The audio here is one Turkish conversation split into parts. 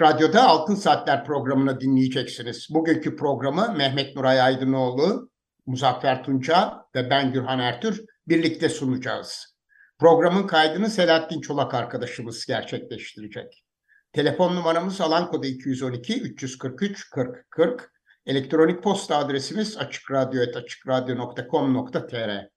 Radyo'da Altın Saatler programını dinleyeceksiniz. Bugünkü programı Mehmet Nuray Aydınoğlu, Muzaffer Tunca ve ben Gürhan Ertür birlikte sunacağız. Programın kaydını Selahattin Çolak arkadaşımız gerçekleştirecek. Telefon numaramız alan kodu 212 343 40 40. Elektronik posta adresimiz açıkradyo.com.tr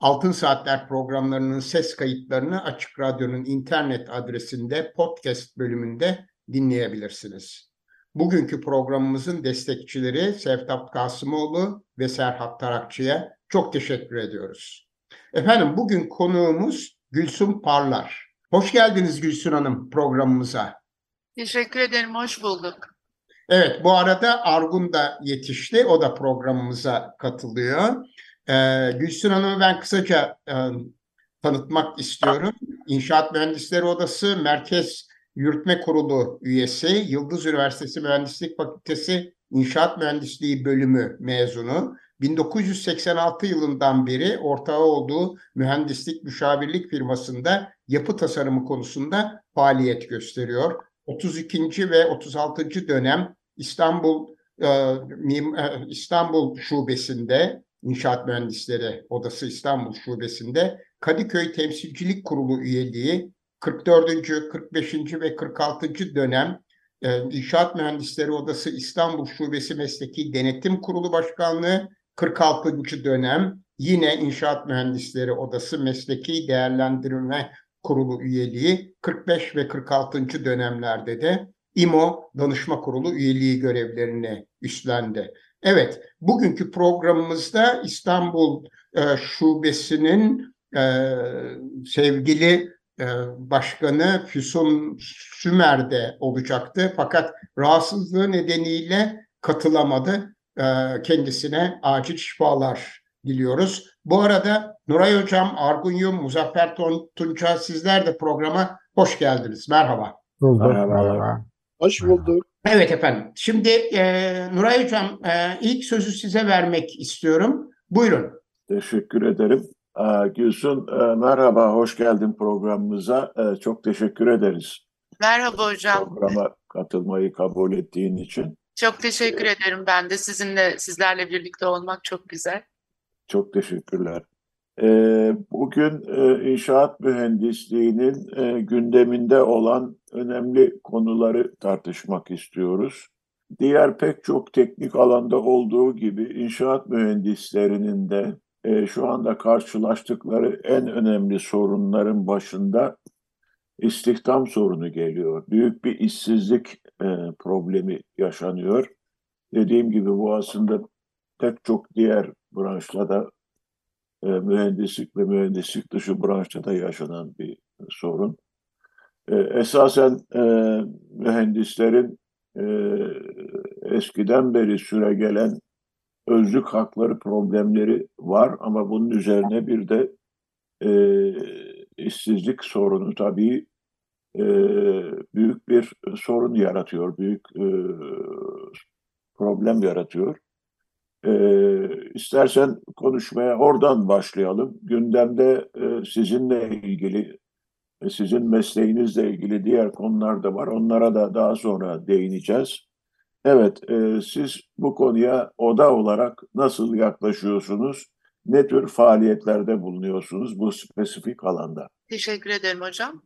Altın Saatler programlarının ses kayıtlarını Açık Radyo'nun internet adresinde podcast bölümünde dinleyebilirsiniz. Bugünkü programımızın destekçileri Sevtap Kasımoğlu ve Serhat Tarakçı'ya çok teşekkür ediyoruz. Efendim bugün konuğumuz Gülsün Parlar. Hoş geldiniz Gülsün Hanım programımıza. Teşekkür ederim, hoş bulduk. Evet, bu arada Argun da yetişti. O da programımıza katılıyor. Ee, Gülsün Hanım'ı ben kısaca e, tanıtmak istiyorum. İnşaat Mühendisleri Odası Merkez Yürütme Kurulu üyesi, Yıldız Üniversitesi Mühendislik Fakültesi İnşaat Mühendisliği bölümü mezunu. 1986 yılından beri ortağı olduğu mühendislik müşavirlik firmasında yapı tasarımı konusunda faaliyet gösteriyor. 32. ve 36. dönem İstanbul e, e, İstanbul Şubesi'nde İnşaat Mühendisleri Odası İstanbul Şubesi'nde Kadıköy Temsilcilik Kurulu üyeliği 44. 45. ve 46. dönem e, İnşaat Mühendisleri Odası İstanbul Şubesi Mesleki Denetim Kurulu Başkanlığı 46. dönem yine İnşaat Mühendisleri Odası Mesleki Değerlendirme Kurulu üyeliği 45 ve 46. dönemlerde de İMO Danışma Kurulu üyeliği görevlerini üstlendi. Evet, bugünkü programımızda İstanbul e, Şubesi'nin e, sevgili Başkanı Füsun Sümer'de olacaktı. Fakat rahatsızlığı nedeniyle katılamadı. E, kendisine acil şifalar diliyoruz. Bu arada Nuray Hocam, Argun Yum, Muzaffer Tunca sizler de programa hoş geldiniz. Merhaba. Merhaba. Hoş bulduk. Evet efendim. Şimdi e, Nuray Hocam e, ilk sözü size vermek istiyorum. Buyurun. Teşekkür ederim. Ee, Gülsün e, merhaba, hoş geldin programımıza. E, çok teşekkür ederiz. Merhaba hocam. Programa katılmayı kabul ettiğin için. Çok teşekkür ederim ben de. Sizinle, sizlerle birlikte olmak çok güzel. Çok teşekkürler. Ee, bugün e, inşaat mühendisliğinin gündeminde olan önemli konuları tartışmak istiyoruz. Diğer pek çok teknik alanda olduğu gibi inşaat mühendislerinin de e, şu anda karşılaştıkları en önemli sorunların başında istihdam sorunu geliyor. Büyük bir işsizlik e, problemi yaşanıyor. Dediğim gibi bu aslında pek çok diğer branşta da e, mühendislik ve mühendislik dışı branşta da yaşanan bir sorun. E, esasen e, mühendislerin e, eskiden beri süre gelen özlük hakları problemleri var ama bunun üzerine bir de e, işsizlik sorunu tabii e, büyük bir sorun yaratıyor, büyük e, problem yaratıyor. E, istersen konuşmaya oradan başlayalım. Gündemde e, sizinle ilgili, e, sizin mesleğinizle ilgili diğer konular da var. Onlara da daha sonra değineceğiz. Evet, e, siz bu konuya oda olarak nasıl yaklaşıyorsunuz? Ne tür faaliyetlerde bulunuyorsunuz bu spesifik alanda? Teşekkür ederim hocam.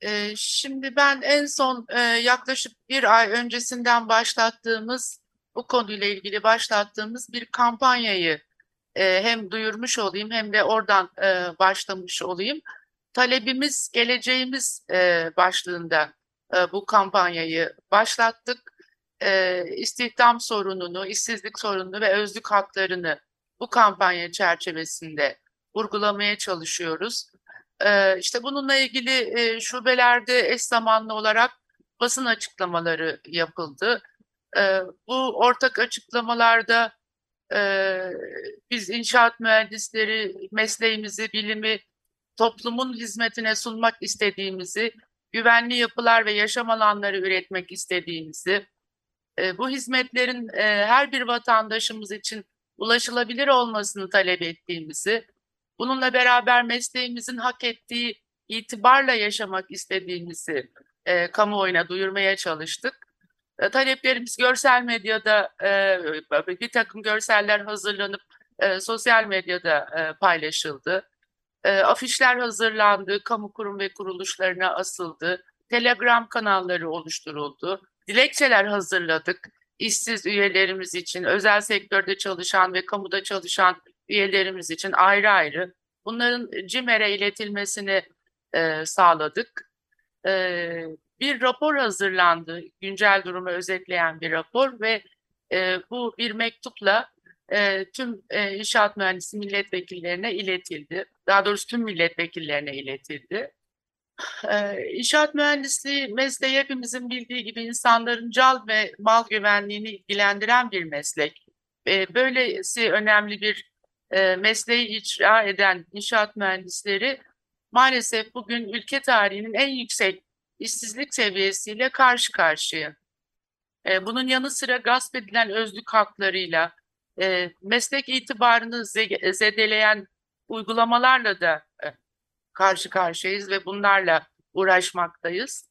E, şimdi ben en son e, yaklaşık bir ay öncesinden başlattığımız, bu konuyla ilgili başlattığımız bir kampanyayı e, hem duyurmuş olayım hem de oradan e, başlamış olayım. Talebimiz, geleceğimiz e, başlığında e, bu kampanyayı başlattık e, istihdam sorununu, işsizlik sorununu ve özlük haklarını bu kampanya çerçevesinde vurgulamaya çalışıyoruz. Ee, işte bununla ilgili e, şubelerde eş zamanlı olarak basın açıklamaları yapıldı. Ee, bu ortak açıklamalarda e, biz inşaat mühendisleri mesleğimizi, bilimi toplumun hizmetine sunmak istediğimizi, güvenli yapılar ve yaşam alanları üretmek istediğimizi, e, bu hizmetlerin e, her bir vatandaşımız için ulaşılabilir olmasını talep ettiğimizi, bununla beraber mesleğimizin hak ettiği itibarla yaşamak istediğimizi e, kamuoyuna duyurmaya çalıştık. Taleplerimiz görsel medyada bir takım görseller hazırlanıp sosyal medyada paylaşıldı. Afişler hazırlandı, kamu kurum ve kuruluşlarına asıldı, telegram kanalları oluşturuldu, dilekçeler hazırladık işsiz üyelerimiz için, özel sektörde çalışan ve kamuda çalışan üyelerimiz için ayrı ayrı bunların CİMER'e iletilmesini e, sağladık. E, bir rapor hazırlandı, güncel durumu özetleyen bir rapor ve e, bu bir mektupla e, tüm e, inşaat mühendisi milletvekillerine iletildi. Daha doğrusu tüm milletvekillerine iletildi. E, mühendisliği mesleği hepimizin bildiği gibi insanların cal ve mal güvenliğini ilgilendiren bir meslek. E, böylesi önemli bir mesleği icra eden inşaat mühendisleri maalesef bugün ülke tarihinin en yüksek işsizlik seviyesiyle karşı karşıya. Bunun yanı sıra gasp edilen özlük haklarıyla, meslek itibarını zedeleyen uygulamalarla da karşı karşıyayız ve bunlarla uğraşmaktayız.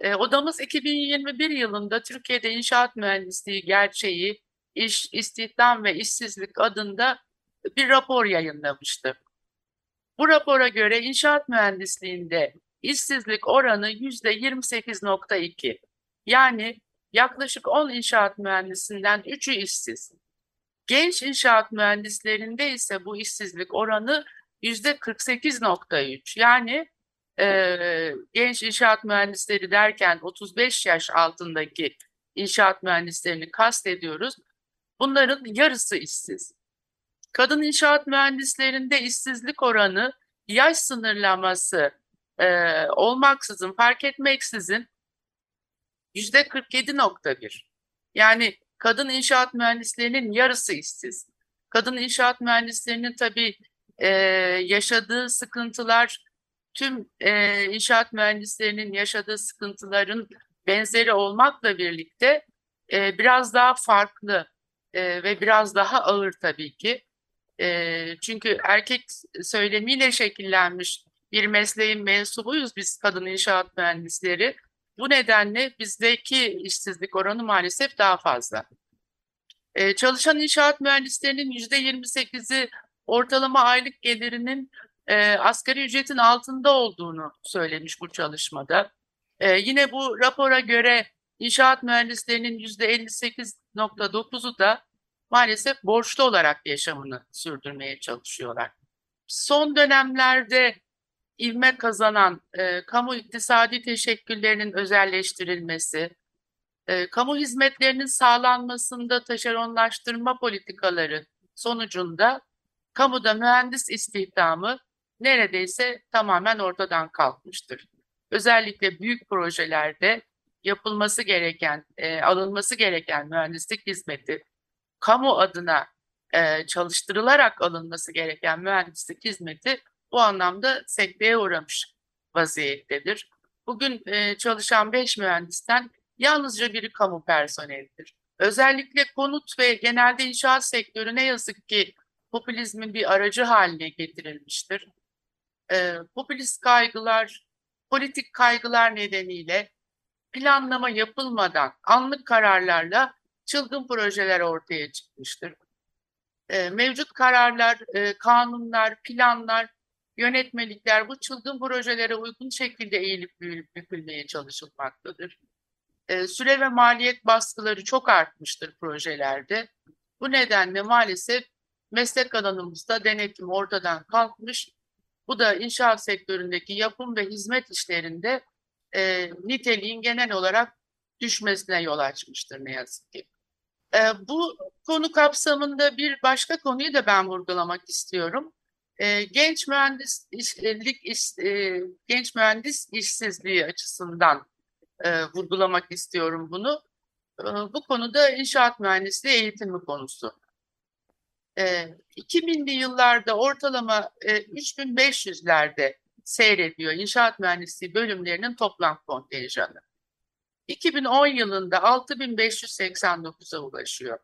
E, odamız 2021 yılında Türkiye'de inşaat mühendisliği gerçeği, iş, istihdam ve işsizlik adında bir rapor yayınlamıştı. Bu rapora göre inşaat mühendisliğinde işsizlik oranı yüzde 28.2. Yani yaklaşık 10 inşaat mühendisinden 3'ü işsiz. Genç inşaat mühendislerinde ise bu işsizlik oranı yüzde 48.3. Yani e, genç inşaat mühendisleri derken 35 yaş altındaki inşaat mühendislerini kastediyoruz. Bunların yarısı işsiz. Kadın inşaat mühendislerinde işsizlik oranı yaş sınırlaması e, olmaksızın, fark etmeksizin yüzde 47.1. Yani kadın inşaat mühendislerinin yarısı işsiz. Kadın inşaat mühendislerinin tabii e, yaşadığı sıkıntılar tüm e, inşaat mühendislerinin yaşadığı sıkıntıların benzeri olmakla birlikte e, biraz daha farklı e, ve biraz daha ağır tabii ki. E, çünkü erkek söylemiyle şekillenmiş bir mesleğin mensubuyuz biz kadın inşaat mühendisleri. Bu nedenle bizdeki işsizlik oranı maalesef daha fazla. Ee, çalışan inşaat mühendislerinin yüzde 28'i ortalama aylık gelirinin e, asgari ücretin altında olduğunu söylemiş bu çalışmada. E, yine bu rapora göre inşaat mühendislerinin yüzde 58.9'u da maalesef borçlu olarak yaşamını sürdürmeye çalışıyorlar. Son dönemlerde ivme kazanan e, kamu iktisadi teşekküllerinin özelleştirilmesi, e, kamu hizmetlerinin sağlanmasında taşeronlaştırma politikaları sonucunda kamuda mühendis istihdamı neredeyse tamamen ortadan kalkmıştır. Özellikle büyük projelerde yapılması gereken, e, alınması gereken mühendislik hizmeti, kamu adına e, çalıştırılarak alınması gereken mühendislik hizmeti bu anlamda sekteye uğramış vaziyettedir. Bugün e, çalışan beş mühendisten yalnızca biri kamu personelidir. Özellikle konut ve genelde inşaat sektörü ne yazık ki popülizmin bir aracı haline getirilmiştir. E, popülist kaygılar, politik kaygılar nedeniyle planlama yapılmadan anlık kararlarla çılgın projeler ortaya çıkmıştır. E, mevcut kararlar, e, kanunlar, planlar yönetmelikler bu çılgın projelere uygun şekilde eğilip büyülüp bükülmeye çalışılmaktadır. E, süre ve maliyet baskıları çok artmıştır projelerde. Bu nedenle maalesef meslek alanımızda denetim ortadan kalkmış. Bu da inşaat sektöründeki yapım ve hizmet işlerinde e, niteliğin genel olarak düşmesine yol açmıştır ne yazık ki. E, bu konu kapsamında bir başka konuyu da ben vurgulamak istiyorum. E, genç mühendislik iş, e, genç mühendis işsizliği açısından e, vurgulamak istiyorum bunu. E, bu konuda inşaat mühendisliği eğitimi konusu. E, 2000'li yıllarda ortalama e, 3500'lerde seyrediyor inşaat mühendisliği bölümlerinin toplam kontenjanı. 2010 yılında 6589'a ulaşıyor.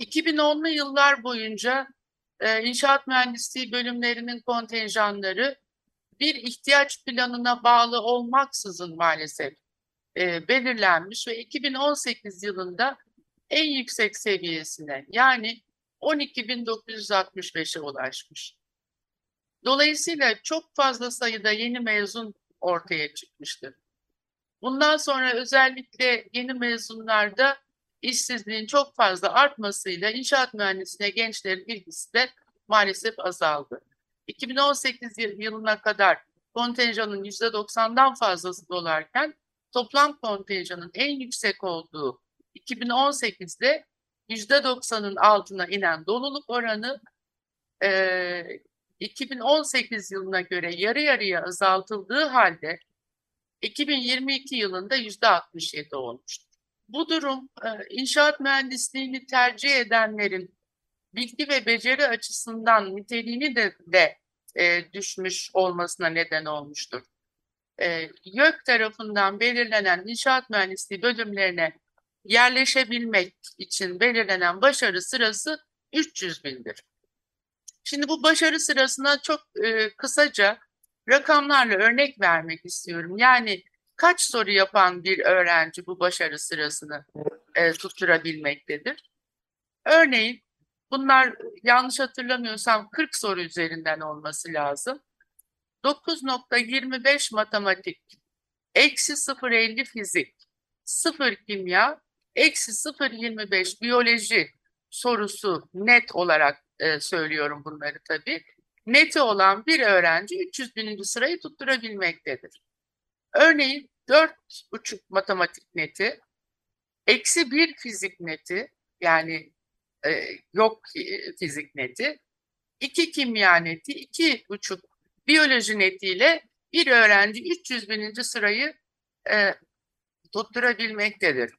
2010'lu yıllar boyunca e, inşaat mühendisliği bölümlerinin kontenjanları bir ihtiyaç planına bağlı olmaksızın maalesef e, belirlenmiş ve 2018 yılında en yüksek seviyesine yani 12.965'e ulaşmış. Dolayısıyla çok fazla sayıda yeni mezun ortaya çıkmıştır. Bundan sonra özellikle yeni mezunlarda işsizliğin çok fazla artmasıyla inşaat mühendisliğine gençlerin ilgisi de maalesef azaldı. 2018 yılına kadar kontenjanın %90'dan fazlası dolarken toplam kontenjanın en yüksek olduğu 2018'de %90'ın altına inen doluluk oranı e, 2018 yılına göre yarı yarıya azaltıldığı halde 2022 yılında %67 olmuştur. Bu durum inşaat mühendisliğini tercih edenlerin bilgi ve beceri açısından niteliğini de, de e, düşmüş olmasına neden olmuştur. E, YÖK tarafından belirlenen inşaat mühendisliği bölümlerine yerleşebilmek için belirlenen başarı sırası 300 bindir. Şimdi bu başarı sırasına çok e, kısaca rakamlarla örnek vermek istiyorum. Yani kaç soru yapan bir öğrenci bu başarı sırasını e, tutturabilmektedir? Örneğin bunlar yanlış hatırlamıyorsam 40 soru üzerinden olması lazım. 9.25 matematik, eksi 0.50 fizik, 0 kimya, eksi 0.25 biyoloji sorusu net olarak e, söylüyorum bunları tabii. Neti olan bir öğrenci 300 bininci sırayı tutturabilmektedir. Örneğin 4,5 matematik neti, eksi 1 fizik neti yani e, yok fizik neti, 2 kimya neti, 2,5 biyoloji netiyle bir öğrenci 300 bininci sırayı e, tutturabilmektedir.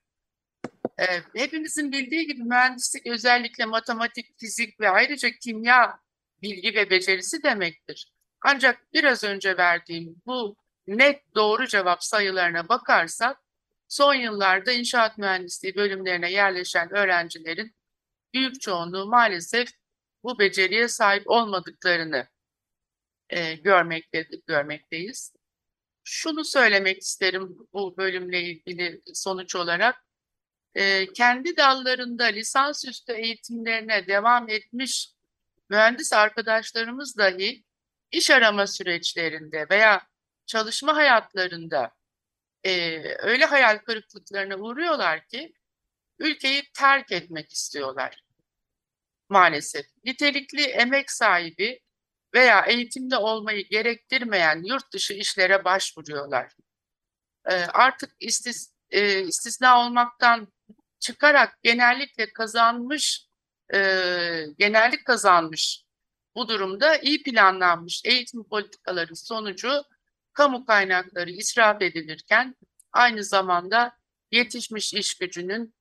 E, hepimizin bildiği gibi mühendislik özellikle matematik, fizik ve ayrıca kimya bilgi ve becerisi demektir. Ancak biraz önce verdiğim bu net doğru cevap sayılarına bakarsak son yıllarda inşaat mühendisliği bölümlerine yerleşen öğrencilerin büyük çoğunluğu maalesef bu beceriye sahip olmadıklarını e, görmektedir, görmekteyiz. Şunu söylemek isterim bu bölümle ilgili sonuç olarak. E, kendi dallarında lisansüstü eğitimlerine devam etmiş mühendis arkadaşlarımız dahi iş arama süreçlerinde veya çalışma hayatlarında e, öyle hayal kırıklıklarına uğruyorlar ki ülkeyi terk etmek istiyorlar maalesef. Nitelikli emek sahibi veya eğitimde olmayı gerektirmeyen yurt dışı işlere başvuruyorlar. E, artık istis, e, istisna olmaktan çıkarak genellikle kazanmış e, genellik kazanmış bu durumda iyi planlanmış eğitim politikaları sonucu kamu kaynakları israf edilirken aynı zamanda yetişmiş iş gücünün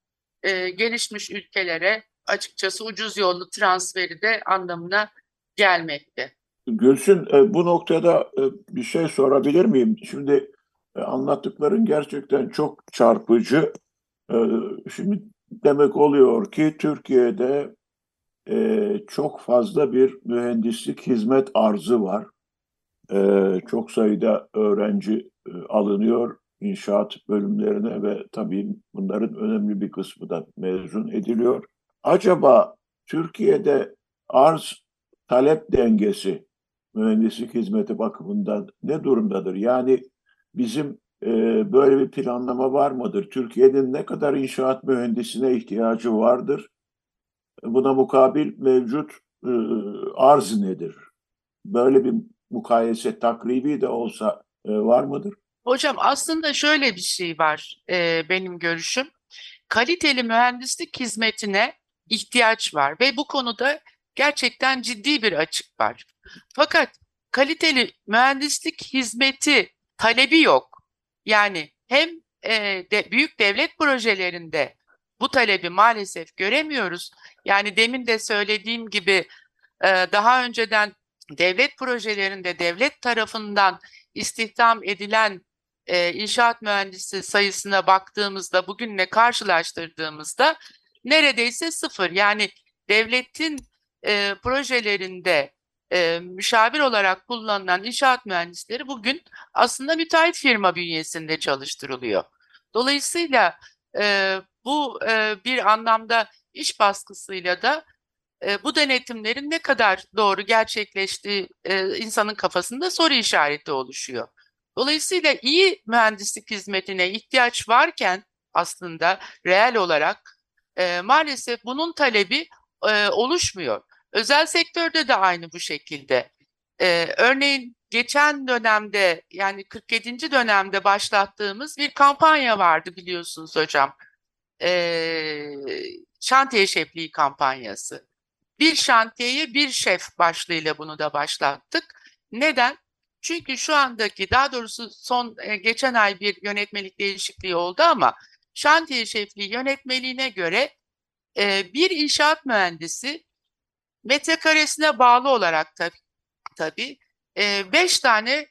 e, gelişmiş ülkelere açıkçası ucuz yollu transferi de anlamına gelmekte. Gülsün e, bu noktada e, bir şey sorabilir miyim? Şimdi e, anlattıkların gerçekten çok çarpıcı. Şimdi demek oluyor ki Türkiye'de çok fazla bir mühendislik hizmet arzı var. Çok sayıda öğrenci alınıyor inşaat bölümlerine ve tabii bunların önemli bir kısmı da mezun ediliyor. Acaba Türkiye'de arz talep dengesi mühendislik hizmeti bakımından ne durumdadır? Yani bizim e, böyle bir planlama var mıdır? Türkiye'nin ne kadar inşaat mühendisine ihtiyacı vardır? Buna mukabil mevcut e, arz nedir? Böyle bir mukayese takribi de olsa e, var mıdır? Hocam aslında şöyle bir şey var e, benim görüşüm. kaliteli mühendislik hizmetine ihtiyaç var ve bu konuda gerçekten ciddi bir açık var. Fakat kaliteli mühendislik hizmeti talebi yok. Yani hem e, de, büyük devlet projelerinde bu talebi maalesef göremiyoruz. Yani demin de söylediğim gibi e, daha önceden devlet projelerinde devlet tarafından istihdam edilen e, inşaat mühendisi sayısına baktığımızda bugünle karşılaştırdığımızda neredeyse sıfır. Yani devletin e, projelerinde e, müşavir olarak kullanılan inşaat mühendisleri bugün aslında müteahhit firma bünyesinde çalıştırılıyor. Dolayısıyla e, bu e, bir anlamda iş baskısıyla da e, bu denetimlerin ne kadar doğru gerçekleştiği e, insanın kafasında soru işareti oluşuyor. Dolayısıyla iyi mühendislik hizmetine ihtiyaç varken aslında reel olarak e, maalesef bunun talebi e, oluşmuyor. Özel sektörde de aynı bu şekilde. E, örneğin geçen dönemde yani 47. dönemde başlattığımız bir kampanya vardı biliyorsunuz hocam. E, şantiye şefliği kampanyası. Bir şantiyeye bir şef başlığıyla bunu da başlattık. Neden? Çünkü şu andaki daha doğrusu son e, geçen ay bir yönetmelik değişikliği oldu ama şantiye şefliği yönetmeliğine göre e, bir inşaat mühendisi metrekaresine bağlı olarak tabii tabii e, beş tane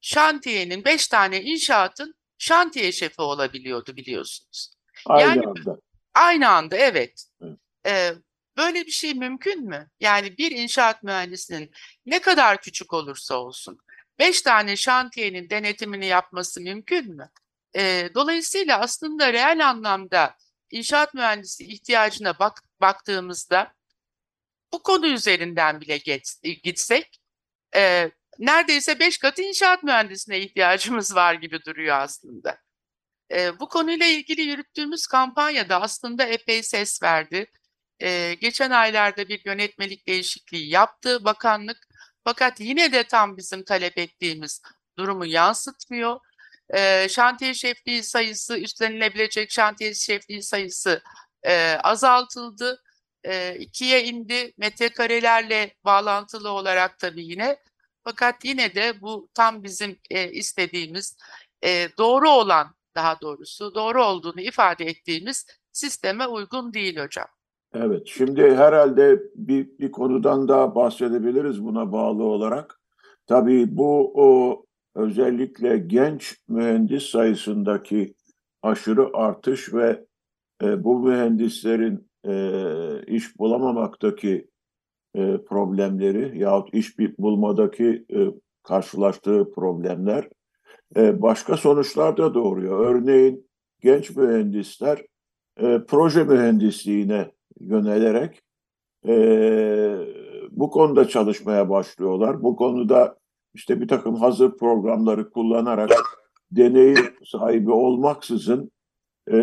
şantiyenin, beş tane inşaatın şantiye şefi olabiliyordu biliyorsunuz. Aynı Yani- anda. Aynı anda evet. Evet. Ee, böyle bir şey mümkün mü? Yani bir inşaat mühendisinin ne kadar küçük olursa olsun beş tane şantiyenin denetimini yapması mümkün mü? Ee, dolayısıyla aslında reel anlamda inşaat mühendisi ihtiyacına bak, baktığımızda bu konu üzerinden bile geç, gitsek e, neredeyse beş katı inşaat mühendisine ihtiyacımız var gibi duruyor aslında. E, bu konuyla ilgili yürüttüğümüz kampanyada aslında epey ses verdi. E, geçen aylarda bir yönetmelik değişikliği yaptı bakanlık. Fakat yine de tam bizim talep ettiğimiz durumu yansıtmıyor. E, şantiye şefliği sayısı, üstlenilebilecek şantiye şefliği sayısı e, azaltıldı. E, ikiye indi. Metrekarelerle bağlantılı olarak tabii yine. Fakat yine de bu tam bizim e, istediğimiz e, doğru olan daha doğrusu doğru olduğunu ifade ettiğimiz sisteme uygun değil hocam. Evet, şimdi herhalde bir, bir konudan daha bahsedebiliriz buna bağlı olarak. Tabii bu o özellikle genç mühendis sayısındaki aşırı artış ve e, bu mühendislerin e, iş bulamamaktaki e, problemleri yahut iş bulmadaki e, karşılaştığı problemler e, başka sonuçlar da doğuruyor. Örneğin genç mühendisler e, proje mühendisliğine yönelerek e, bu konuda çalışmaya başlıyorlar. Bu konuda işte bir takım hazır programları kullanarak deneyim sahibi olmaksızın e,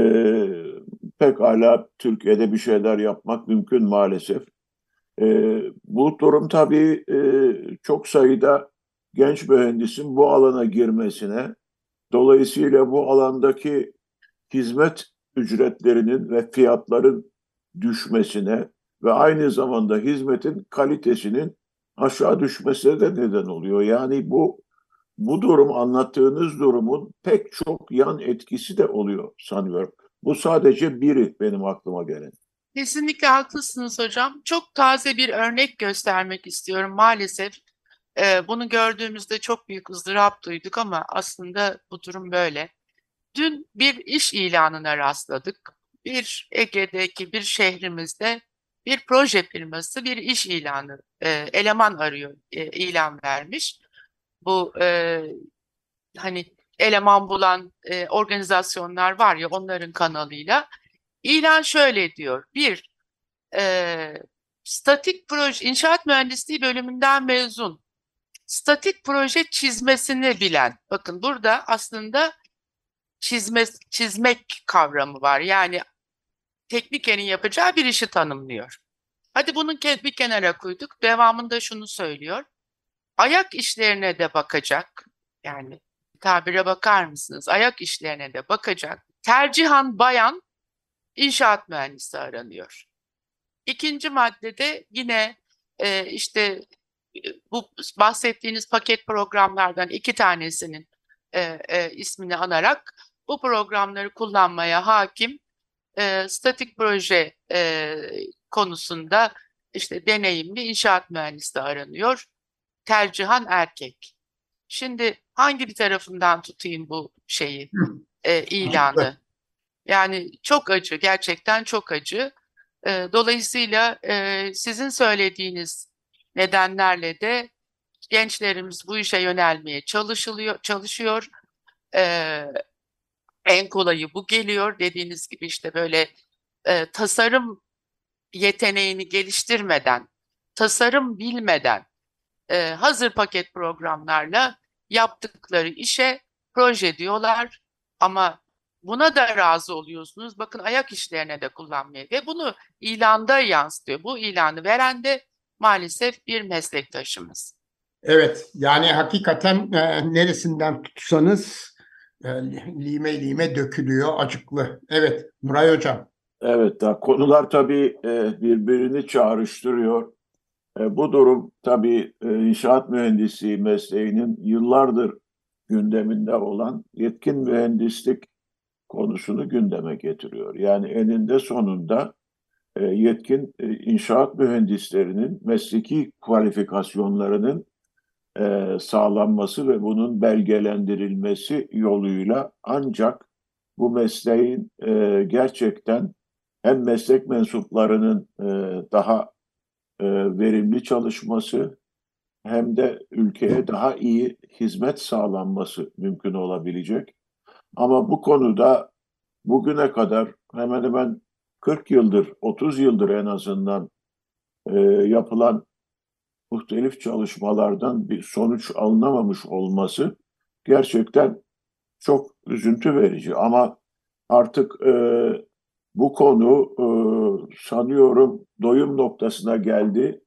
pekala Türkiye'de bir şeyler yapmak mümkün maalesef. E, bu durum tabii e, çok sayıda genç mühendisin bu alana girmesine, dolayısıyla bu alandaki hizmet ücretlerinin ve fiyatların düşmesine ve aynı zamanda hizmetin kalitesinin aşağı düşmesine de neden oluyor. Yani bu bu durum anlattığınız durumun pek çok yan etkisi de oluyor sanıyorum. Bu sadece biri benim aklıma gelen. Kesinlikle haklısınız hocam. Çok taze bir örnek göstermek istiyorum maalesef. e, bunu gördüğümüzde çok büyük ızdırap duyduk ama aslında bu durum böyle. Dün bir iş ilanına rastladık. Bir Ege'deki bir şehrimizde bir proje firması bir iş ilanı, e, eleman arıyor, e, ilan vermiş. Bu e, hani eleman bulan e, organizasyonlar var ya onların kanalıyla. İlan şöyle diyor. Bir, e, statik proje, inşaat mühendisliği bölümünden mezun, statik proje çizmesini bilen. Bakın burada aslında çizme, çizmek kavramı var. Yani teknikerin yapacağı bir işi tanımlıyor. Hadi bunu ke- bir kenara koyduk. Devamında şunu söylüyor. Ayak işlerine de bakacak. Yani tabire bakar mısınız? Ayak işlerine de bakacak. Tercihan bayan inşaat mühendisi aranıyor. İkinci maddede yine e, işte e, bu bahsettiğiniz paket programlardan iki tanesinin e, e, ismini anarak bu programları kullanmaya hakim e, statik proje e, konusunda işte deneyimli inşaat mühendisi aranıyor. Tercihan erkek. Şimdi hangi bir tarafından tutayım bu şeyi, e, ilanı? Yani çok acı, gerçekten çok acı. E, dolayısıyla e, sizin söylediğiniz nedenlerle de gençlerimiz bu işe yönelmeye çalışılıyor, çalışıyor. E, en kolayı bu geliyor. Dediğiniz gibi işte böyle e, tasarım yeteneğini geliştirmeden, tasarım bilmeden e, hazır paket programlarla yaptıkları işe proje diyorlar ama buna da razı oluyorsunuz. Bakın ayak işlerine de kullanmaya ve bunu ilanda yansıtıyor. Bu ilanı veren de maalesef bir meslektaşımız. Evet, yani hakikaten e, neresinden tutsanız e, lime lime dökülüyor, acıklı. Evet, Nuray Hocam. Evet, da konular tabii e, birbirini çağrıştırıyor. E, bu durum tabii e, inşaat mühendisliği mesleğinin yıllardır gündeminde olan yetkin mühendislik konusunu gündeme getiriyor. Yani eninde sonunda e, yetkin inşaat mühendislerinin mesleki kualifikasyonlarının sağlanması ve bunun belgelendirilmesi yoluyla ancak bu mesleğin gerçekten hem meslek mensuplarının daha e, verimli çalışması hem de ülkeye daha iyi hizmet sağlanması mümkün olabilecek. Ama bu konuda bugüne kadar hemen hemen 40 yıldır, 30 yıldır en azından e, yapılan muhtelif çalışmalardan bir sonuç alınamamış olması gerçekten çok üzüntü verici. Ama artık e, bu konu e, sanıyorum doyum noktasına geldi.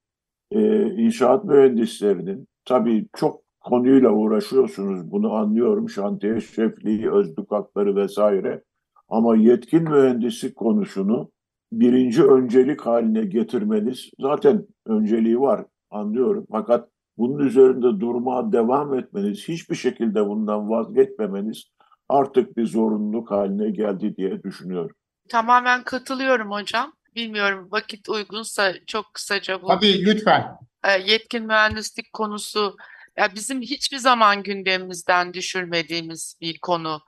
E, inşaat mühendislerinin tabii çok konuyla uğraşıyorsunuz bunu anlıyorum. Şantiye şefliği, özlük hakları vesaire. Ama yetkin mühendislik konusunu birinci öncelik haline getirmeniz zaten önceliği var anlıyorum. Fakat bunun üzerinde durmaya devam etmeniz, hiçbir şekilde bundan vazgeçmemeniz artık bir zorunluluk haline geldi diye düşünüyorum. Tamamen katılıyorum hocam. Bilmiyorum vakit uygunsa çok kısaca bu Tabii lütfen. e, yetkin mühendislik konusu ya bizim hiçbir zaman gündemimizden düşürmediğimiz bir konu.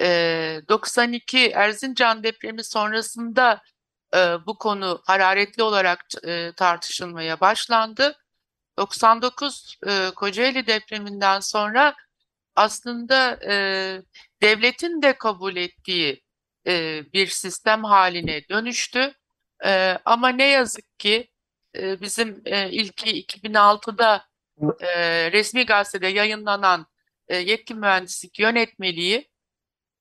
E, 92 Erzincan depremi sonrasında e, bu konu hararetli olarak e, tartışılmaya başlandı. 99 e, Kocaeli depreminden sonra aslında devletin de kabul ettiği e, bir sistem haline dönüştü. E, ama ne yazık ki e, bizim e, ilki 2006'da e, resmi gazetede yayınlanan e, yetkin mühendislik yönetmeliği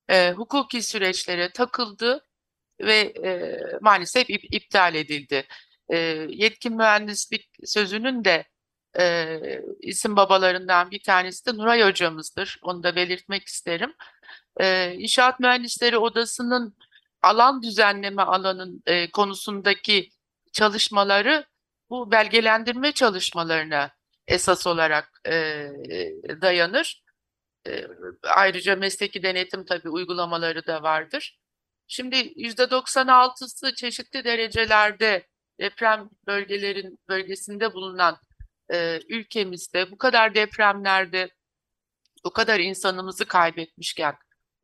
e, hukuki süreçlere takıldı ve e, maalesef ip, iptal edildi. E, yetkin mühendislik sözünün de e, isim babalarından bir tanesi de Nuray hocamızdır. Onu da belirtmek isterim. E, İnşaat Mühendisleri Odası'nın alan düzenleme alanın e, konusundaki çalışmaları bu belgelendirme çalışmalarına esas olarak e, dayanır. E, ayrıca mesleki denetim tabii uygulamaları da vardır. Şimdi %96'sı çeşitli derecelerde deprem bölgelerin bölgesinde bulunan e, ülkemizde bu kadar depremlerde bu kadar insanımızı kaybetmişken,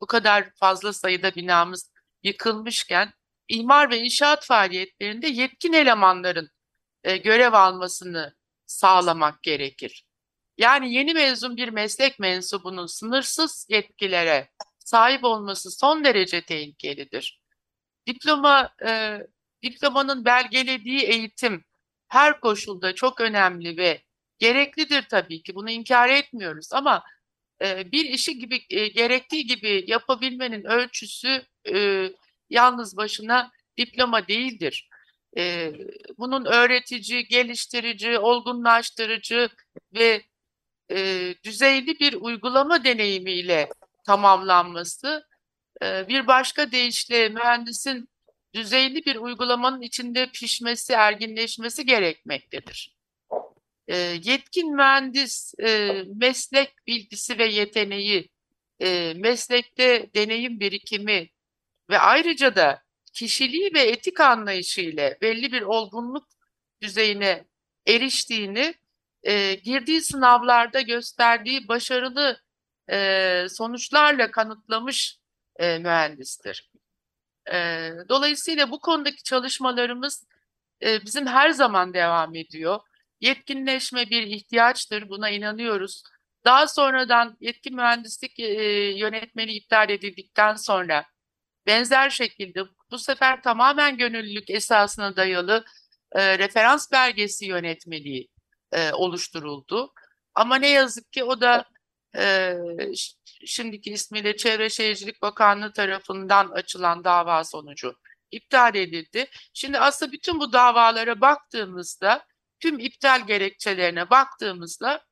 bu kadar fazla sayıda binamız yıkılmışken imar ve inşaat faaliyetlerinde yetkin elemanların e, görev almasını sağlamak gerekir. Yani yeni mezun bir meslek mensubunun sınırsız yetkilere sahip olması son derece tehlikelidir. Diploma, e, diplomanın belgelediği eğitim her koşulda çok önemli ve gereklidir tabii ki. Bunu inkar etmiyoruz ama e, bir işi gibi e, gerektiği gibi yapabilmenin ölçüsü e, yalnız başına diploma değildir. Bunun öğretici, geliştirici, olgunlaştırıcı ve düzeyli bir uygulama deneyimiyle tamamlanması, bir başka deyişle mühendisin düzeyli bir uygulamanın içinde pişmesi, erginleşmesi gerekmektedir. E, yetkin mühendis e, meslek bilgisi ve yeteneği, e, meslekte deneyim birikimi ve ayrıca da kişiliği ve etik anlayışı ile belli bir olgunluk düzeyine eriştiğini e, girdiği sınavlarda gösterdiği başarılı e, sonuçlarla kanıtlamış e, mühendistir. E, dolayısıyla bu konudaki çalışmalarımız e, bizim her zaman devam ediyor. Yetkinleşme bir ihtiyaçtır, buna inanıyoruz. Daha sonradan yetkin mühendislik e, yönetmeliği iptal edildikten sonra benzer şekilde bu sefer tamamen gönüllülük esasına dayalı e, referans belgesi yönetmeliği e, oluşturuldu. Ama ne yazık ki o da e, şimdiki ismiyle Çevre Şehircilik Bakanlığı tarafından açılan dava sonucu iptal edildi. Şimdi aslında bütün bu davalara baktığımızda, tüm iptal gerekçelerine baktığımızda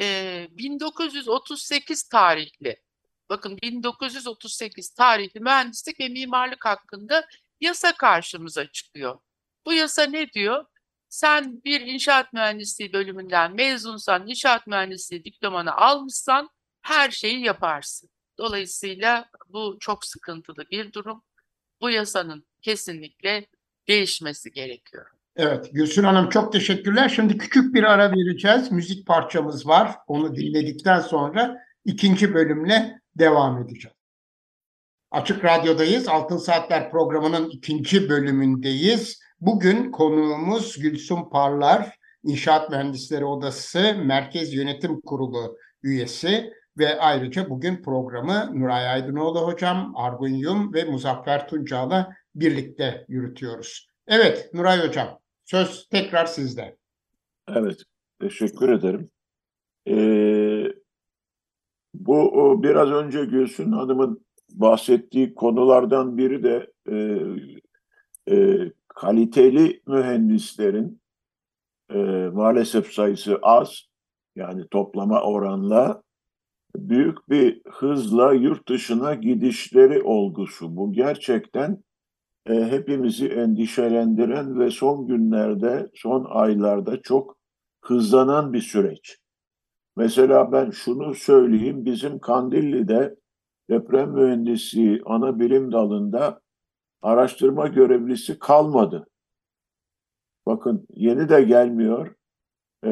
e, 1938 tarihli, bakın 1938 tarihli mühendislik ve mimarlık hakkında yasa karşımıza çıkıyor. Bu yasa ne diyor? Sen bir inşaat mühendisliği bölümünden mezunsan, inşaat mühendisliği diplomanı almışsan her şeyi yaparsın. Dolayısıyla bu çok sıkıntılı bir durum. Bu yasanın kesinlikle değişmesi gerekiyor. Evet, Gülsün Hanım çok teşekkürler. Şimdi küçük bir ara vereceğiz. Müzik parçamız var. Onu dinledikten sonra ikinci bölümle devam edeceğiz. Açık Radyo'dayız. Altın Saatler programının ikinci bölümündeyiz. Bugün konuğumuz Gülsüm Parlar, İnşaat Mühendisleri Odası Merkez Yönetim Kurulu üyesi ve ayrıca bugün programı Nuray Aydınoğlu Hocam, Argun Yum ve Muzaffer Tunca'la birlikte yürütüyoruz. Evet Nuray Hocam, söz tekrar sizde. Evet, teşekkür ederim. Ee, bu biraz önce Gülsün Hanım'ın bahsettiği konulardan biri de e, e, kaliteli mühendislerin e, maalesef sayısı az, yani toplama oranla büyük bir hızla yurt dışına gidişleri olgusu. Bu gerçekten e, hepimizi endişelendiren ve son günlerde, son aylarda çok hızlanan bir süreç. Mesela ben şunu söyleyeyim, bizim Kandilli'de deprem mühendisliği ana bilim dalında araştırma görevlisi kalmadı. Bakın yeni de gelmiyor, e,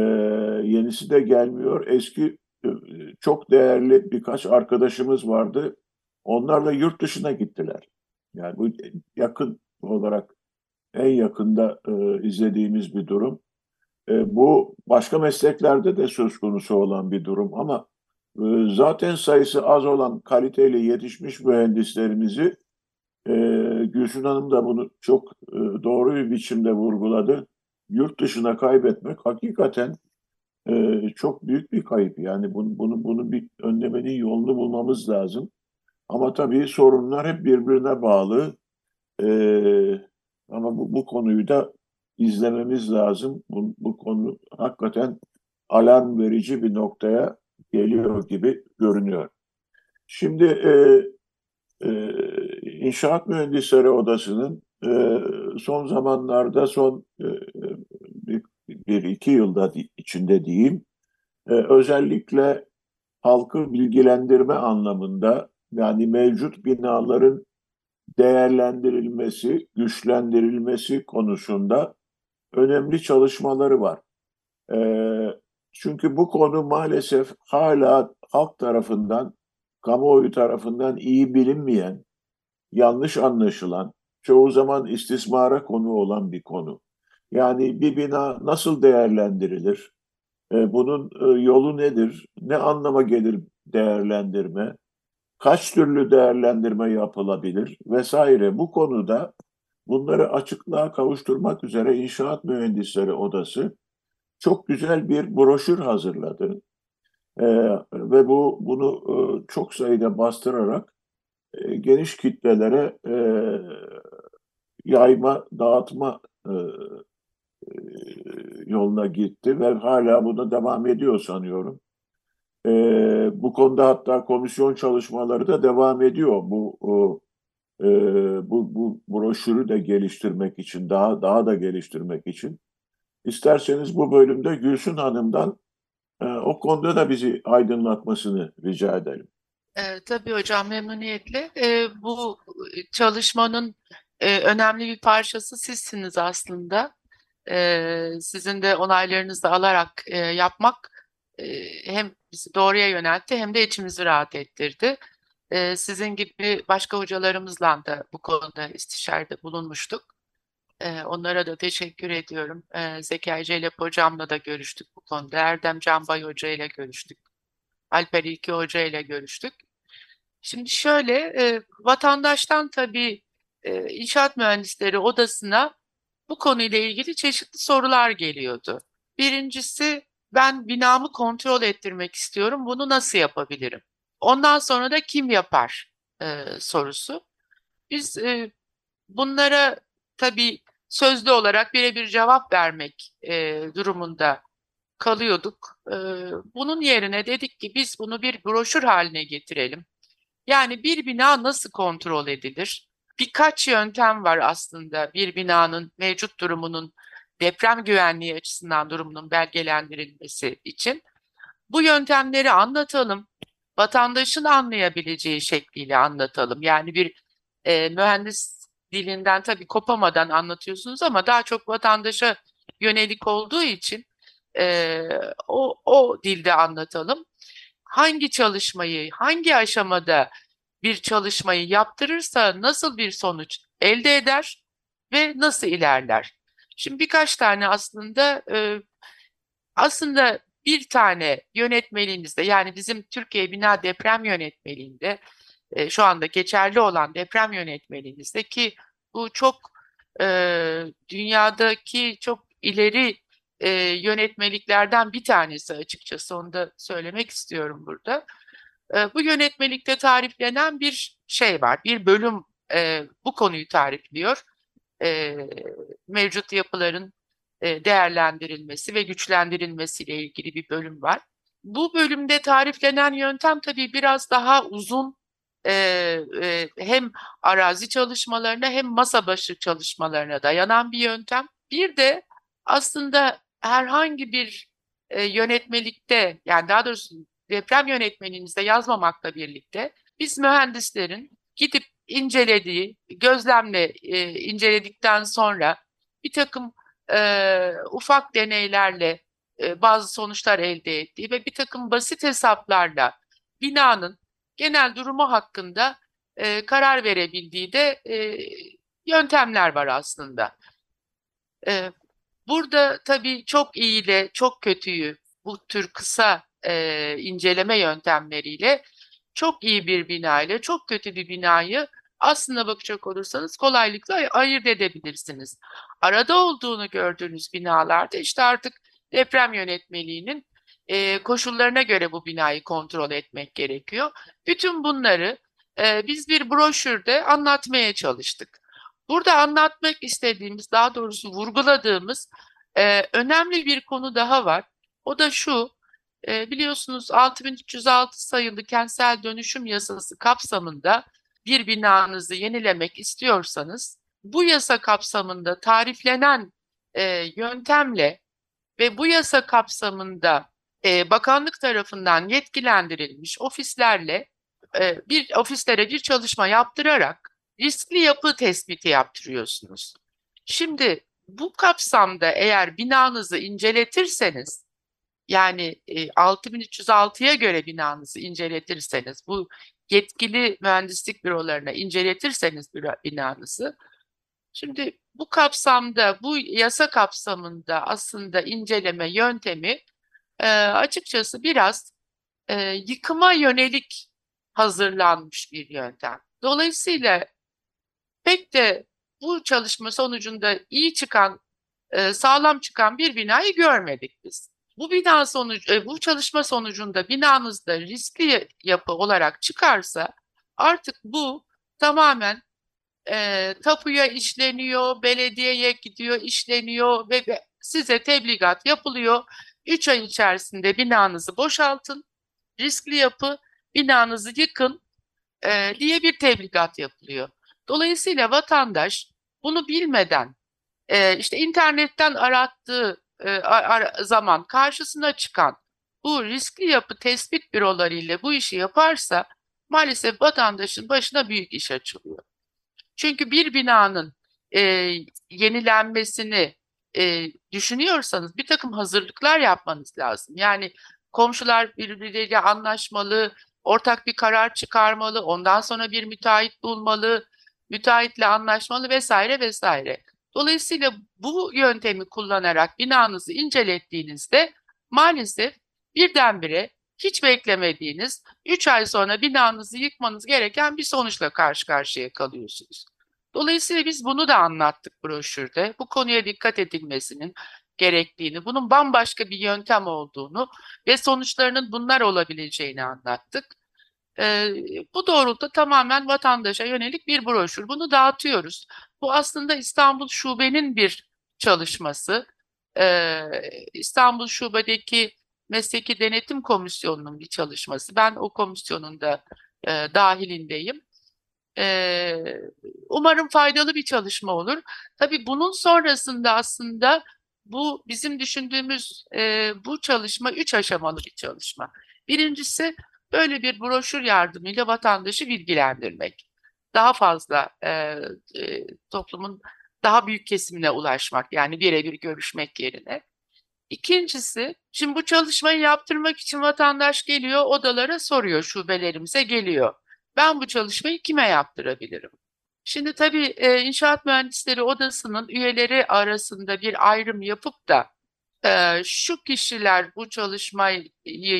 yenisi de gelmiyor. Eski e, çok değerli birkaç arkadaşımız vardı. Onlar da yurt dışına gittiler. Yani bu yakın olarak en yakında e, izlediğimiz bir durum. E, bu başka mesleklerde de söz konusu olan bir durum ama e, zaten sayısı az olan kaliteli yetişmiş mühendislerimizi e, Gülsün Hanım da bunu çok e, doğru bir biçimde vurguladı. Yurt dışına kaybetmek hakikaten e, çok büyük bir kayıp. Yani bunu, bunu, bunu bir önlemenin yolunu bulmamız lazım. Ama tabii sorunlar hep birbirine bağlı. E, ama bu, bu konuyu da izlememiz lazım. Bu, bu konu hakikaten alarm verici bir noktaya geliyor gibi görünüyor. Şimdi e, e, İnşaat Mühendisleri Odası'nın e, son zamanlarda son e, bir, bir iki yılda içinde diyeyim e, özellikle halkı bilgilendirme anlamında yani mevcut binaların değerlendirilmesi, güçlendirilmesi konusunda önemli çalışmaları var. E, çünkü bu konu maalesef hala halk tarafından, kamuoyu tarafından iyi bilinmeyen, yanlış anlaşılan, çoğu zaman istismara konu olan bir konu. Yani bir bina nasıl değerlendirilir? E, bunun e, yolu nedir? Ne anlama gelir değerlendirme? Kaç türlü değerlendirme yapılabilir? Vesaire. Bu konuda bunları açıklığa kavuşturmak üzere İnşaat Mühendisleri Odası çok güzel bir broşür hazırladı. E, ve bu bunu e, çok sayıda bastırarak e, geniş kitlelere e, yayma, dağıtma e, e, yoluna gitti ve hala buna devam ediyor sanıyorum. E, bu konuda hatta komisyon çalışmaları da devam ediyor. Bu e, bu, bu broşürü de geliştirmek için, daha daha da geliştirmek için. İsterseniz bu bölümde Gülsün Hanım'dan e, o konuda da bizi aydınlatmasını rica edelim. E, tabii hocam memnuniyetle. E, bu çalışmanın e, önemli bir parçası sizsiniz aslında. E, sizin de onaylarınızı alarak e, yapmak hem bizi doğruya yöneltti hem de içimizi rahat ettirdi. Sizin gibi başka hocalarımızla da bu konuda istişarede bulunmuştuk. Onlara da teşekkür ediyorum. E, Zekai Celep hocamla da görüştük bu konuda. Erdem Canbay Hoca ile görüştük. Alper İlki Hoca ile görüştük. Şimdi şöyle, vatandaştan tabii inşaat mühendisleri odasına bu konuyla ilgili çeşitli sorular geliyordu. Birincisi, ben binamı kontrol ettirmek istiyorum, bunu nasıl yapabilirim? Ondan sonra da kim yapar e, sorusu. Biz e, bunlara tabii sözlü olarak birebir cevap vermek e, durumunda kalıyorduk. E, bunun yerine dedik ki biz bunu bir broşür haline getirelim. Yani bir bina nasıl kontrol edilir? Birkaç yöntem var aslında bir binanın mevcut durumunun deprem güvenliği açısından durumunun belgelendirilmesi için. Bu yöntemleri anlatalım. Vatandaşın anlayabileceği şekliyle anlatalım. Yani bir e, mühendis dilinden tabii kopamadan anlatıyorsunuz ama daha çok vatandaşa yönelik olduğu için e, o, o dilde anlatalım hangi çalışmayı, hangi aşamada bir çalışmayı yaptırırsa nasıl bir sonuç elde eder ve nasıl ilerler? Şimdi birkaç tane aslında e, aslında bir tane yönetmeliğimizde yani bizim Türkiye Bina Deprem Yönetmeliğinde e, şu anda geçerli olan deprem yönetmeliğimizde ki bu çok e, dünyadaki çok ileri e, yönetmeliklerden bir tanesi açıkçası onu da söylemek istiyorum burada. E, bu yönetmelikte tariflenen bir şey var, bir bölüm e, bu konuyu tarifliyor. E, mevcut yapıların e, değerlendirilmesi ve güçlendirilmesiyle ilgili bir bölüm var. Bu bölümde tariflenen yöntem tabii biraz daha uzun e, e, hem arazi çalışmalarına hem masa başı çalışmalarına dayanan bir yöntem. Bir de aslında herhangi bir e, yönetmelikte yani daha doğrusu deprem yönetmenimizde yazmamakla birlikte biz mühendislerin gidip incelediği, gözlemle e, inceledikten sonra bir takım e, ufak deneylerle e, bazı sonuçlar elde ettiği ve bir takım basit hesaplarla binanın genel durumu hakkında e, karar verebildiği de e, yöntemler var aslında. E, Burada tabii çok iyi ile çok kötüyü bu tür kısa e, inceleme yöntemleriyle çok iyi bir bina ile çok kötü bir binayı aslında bakacak olursanız kolaylıkla ayırt edebilirsiniz. Arada olduğunu gördüğünüz binalarda işte artık deprem yönetmeliğinin e, koşullarına göre bu binayı kontrol etmek gerekiyor. Bütün bunları e, biz bir broşürde anlatmaya çalıştık. Burada anlatmak istediğimiz, daha doğrusu vurguladığımız e, önemli bir konu daha var. O da şu, e, biliyorsunuz 6306 sayılı kentsel dönüşüm yasası kapsamında bir binanızı yenilemek istiyorsanız, bu yasa kapsamında tariflenen e, yöntemle ve bu yasa kapsamında e, bakanlık tarafından yetkilendirilmiş ofislerle e, bir ofislere bir çalışma yaptırarak riskli yapı tespiti yaptırıyorsunuz. Şimdi bu kapsamda eğer binanızı inceletirseniz yani e, 6306'ya göre binanızı inceletirseniz bu yetkili mühendislik bürolarına inceletirseniz binanızı şimdi bu kapsamda bu yasa kapsamında aslında inceleme yöntemi e, açıkçası biraz e, yıkıma yönelik hazırlanmış bir yöntem. Dolayısıyla pek de bu çalışma sonucunda iyi çıkan, sağlam çıkan bir binayı görmedik biz. Bu bina sonucu, e, bu çalışma sonucunda binanızda riskli yapı olarak çıkarsa artık bu tamamen e, tapuya işleniyor, belediyeye gidiyor, işleniyor ve size tebligat yapılıyor. 3 ay içerisinde binanızı boşaltın, riskli yapı, binanızı yıkın e, diye bir tebligat yapılıyor. Dolayısıyla vatandaş bunu bilmeden e, işte internetten arattığı ara- zaman karşısına çıkan bu riskli yapı tespit büroları ile bu işi yaparsa maalesef vatandaşın başına büyük iş açılıyor. Çünkü bir binanın e, yenilenmesini e, düşünüyorsanız bir takım hazırlıklar yapmanız lazım. Yani komşular birbirleriyle anlaşmalı, ortak bir karar çıkarmalı, ondan sonra bir müteahhit bulmalı, müteahhitle anlaşmalı vesaire vesaire. Dolayısıyla bu yöntemi kullanarak binanızı incelettiğinizde maalesef birdenbire hiç beklemediğiniz 3 ay sonra binanızı yıkmanız gereken bir sonuçla karşı karşıya kalıyorsunuz. Dolayısıyla biz bunu da anlattık broşürde. Bu konuya dikkat edilmesinin gerektiğini, bunun bambaşka bir yöntem olduğunu ve sonuçlarının bunlar olabileceğini anlattık. Ee, bu doğrultuda tamamen vatandaşa yönelik bir broşür. Bunu dağıtıyoruz. Bu aslında İstanbul Şube'nin bir çalışması. Ee, İstanbul Şube'deki Mesleki Denetim Komisyonu'nun bir çalışması. Ben o komisyonun da e, dahilindeyim. Ee, umarım faydalı bir çalışma olur. Tabii bunun sonrasında aslında bu bizim düşündüğümüz e, bu çalışma üç aşamalı bir çalışma. Birincisi böyle bir broşür yardımıyla vatandaşı bilgilendirmek. Daha fazla e, e, toplumun daha büyük kesimine ulaşmak yani birebir görüşmek yerine. İkincisi, şimdi bu çalışmayı yaptırmak için vatandaş geliyor, odalara soruyor, şubelerimize geliyor. Ben bu çalışmayı kime yaptırabilirim? Şimdi tabii e, İnşaat Mühendisleri Odası'nın üyeleri arasında bir ayrım yapıp da e, şu kişiler bu çalışmayı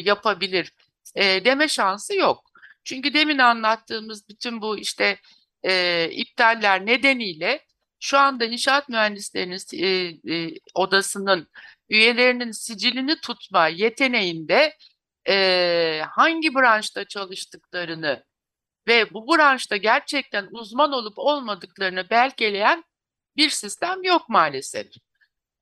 yapabilir e, deme şansı yok. Çünkü demin anlattığımız bütün bu işte e, iptaller nedeniyle şu anda İnşaat Mühendislerinin e, e, Odası'nın üyelerinin sicilini tutma yeteneğinde e, hangi branşta çalıştıklarını ve bu branşta gerçekten uzman olup olmadıklarını belgeleyen bir sistem yok maalesef.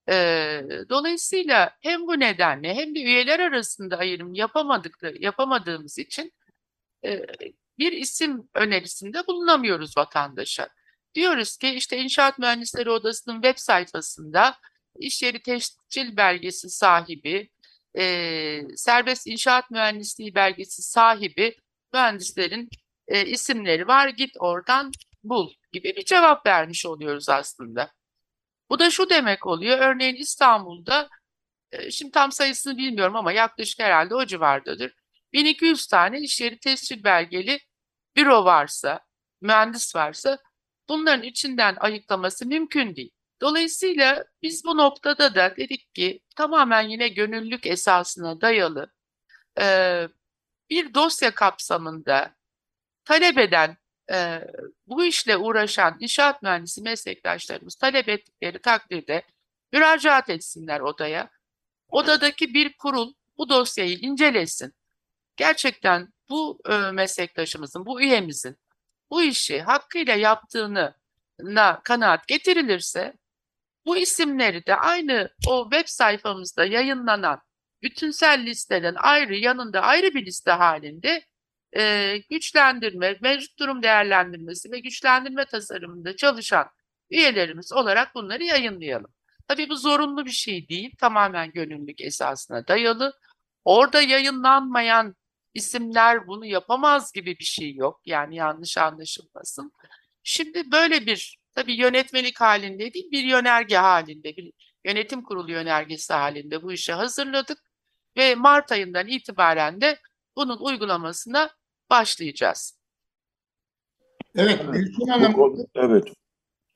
Ee, dolayısıyla hem bu nedenle hem de üyeler arasında ayrım yapamadıkları, yapamadığımız için e, bir isim önerisinde bulunamıyoruz vatandaşa. Diyoruz ki işte İnşaat Mühendisleri Odası'nın web sayfasında iş yeri tescil belgesi sahibi, e, serbest inşaat mühendisliği belgesi sahibi mühendislerin e, isimleri var git oradan bul gibi bir cevap vermiş oluyoruz aslında. Bu da şu demek oluyor. Örneğin İstanbul'da e, şimdi tam sayısını bilmiyorum ama yaklaşık herhalde o civardadır. 1200 tane iş yeri tescil belgeli büro varsa, mühendis varsa bunların içinden ayıklaması mümkün değil. Dolayısıyla biz bu noktada da dedik ki tamamen yine gönüllülük esasına dayalı e, bir dosya kapsamında talep eden, e, bu işle uğraşan inşaat mühendisi meslektaşlarımız talep ettikleri takdirde müracaat etsinler odaya. Odadaki bir kurul bu dosyayı incelesin. Gerçekten bu e, meslektaşımızın, bu üyemizin bu işi hakkıyla yaptığını na kanaat getirilirse bu isimleri de aynı o web sayfamızda yayınlanan bütünsel listeden ayrı yanında ayrı bir liste halinde e, güçlendirme, mevcut durum değerlendirmesi ve güçlendirme tasarımında çalışan üyelerimiz olarak bunları yayınlayalım. Tabii bu zorunlu bir şey değil, tamamen gönüllülük esasına dayalı. Orada yayınlanmayan isimler bunu yapamaz gibi bir şey yok. Yani yanlış anlaşılmasın. Şimdi böyle bir tabii yönetmelik halinde değil bir yönerge halinde bir yönetim kurulu yönergesi halinde bu işi hazırladık ve Mart ayından itibaren de bunun uygulamasına başlayacağız. Evet, Evet, Gülsün Hanım, evet.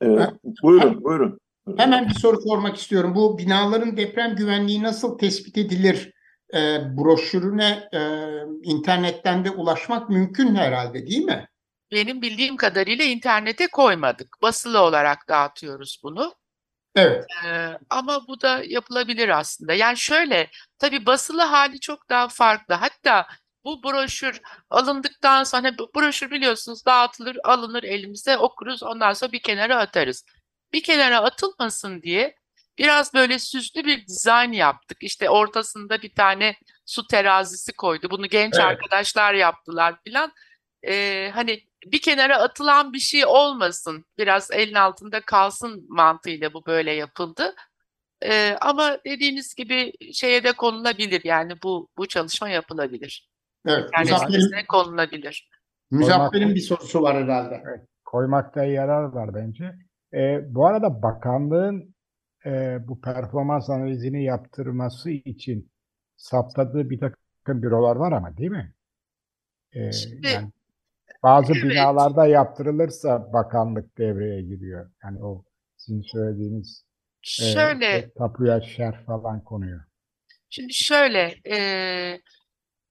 Ee, Ha? buyurun, buyurun. hemen bir soru sormak istiyorum. Bu binaların deprem güvenliği nasıl tespit edilir? Ee, broşürüne e, internetten de ulaşmak mümkün herhalde, değil mi? Benim bildiğim kadarıyla internete koymadık. Basılı olarak dağıtıyoruz bunu. Evet, Ee, ama bu da yapılabilir aslında. Yani şöyle, tabii basılı hali çok daha farklı. Hatta bu broşür alındıktan sonra bu broşür biliyorsunuz dağıtılır, alınır elimize okuruz, ondan sonra bir kenara atarız. Bir kenara atılmasın diye biraz böyle süslü bir dizayn yaptık. İşte ortasında bir tane su terazisi koydu. Bunu genç Evet. arkadaşlar yaptılar filan. Ee, hani bir kenara atılan bir şey olmasın, biraz elin altında kalsın mantığıyla bu böyle yapıldı. Ee, ama dediğiniz gibi şeye de konulabilir yani bu bu çalışma yapılabilir. Evet, sitesine konulabilir. Muzaffer'in bir sorusu var herhalde. koymakta yarar var bence. E, bu arada bakanlığın e, bu performans analizini yaptırması için saptadığı bir takım bürolar var ama değil mi? E, Şimdi- yani bazı Evet. binalarda yaptırılırsa bakanlık devreye giriyor. Yani o sizin söylediğiniz e, Şöyle tapuya şerh falan konuyor. Şimdi şöyle, e,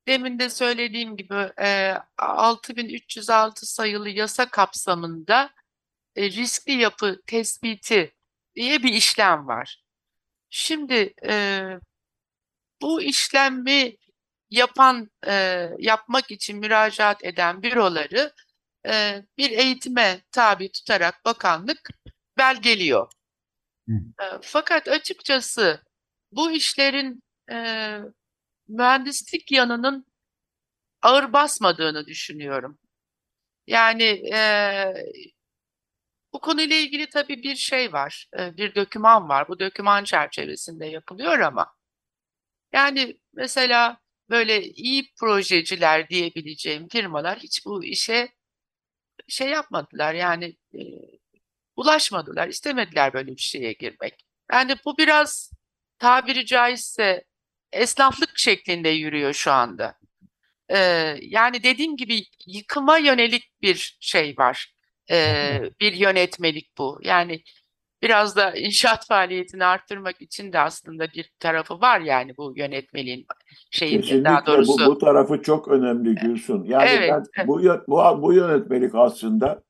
demin de söylediğim gibi e, 6306 sayılı yasa kapsamında e, riskli yapı tespiti diye bir işlem var. Şimdi e, bu işlemi yapan, e, yapmak için müracaat eden büroları e, bir eğitime tabi tutarak bakanlık belgeliyor. Hı. E, fakat açıkçası bu işlerin e, mühendislik yanının ağır basmadığını düşünüyorum. Yani e, bu konuyla ilgili tabii bir şey var, e, bir doküman var. Bu doküman çerçevesinde yapılıyor ama yani mesela böyle iyi projeciler diyebileceğim firmalar hiç bu işe şey yapmadılar yani e, ulaşmadılar, istemediler böyle bir şeye girmek. Yani bu biraz tabiri caizse esnaflık şeklinde yürüyor şu anda. Ee, yani dediğim gibi yıkıma yönelik bir şey var. Ee, bir yönetmelik bu. Yani biraz da inşaat faaliyetini arttırmak için de aslında bir tarafı var yani bu yönetmeliğin şeyinde Kesinlikle daha doğrusu. bu, bu tarafı çok önemli Gülsün. Yani Evet, ben bu, bu, bu yönetmelik aslında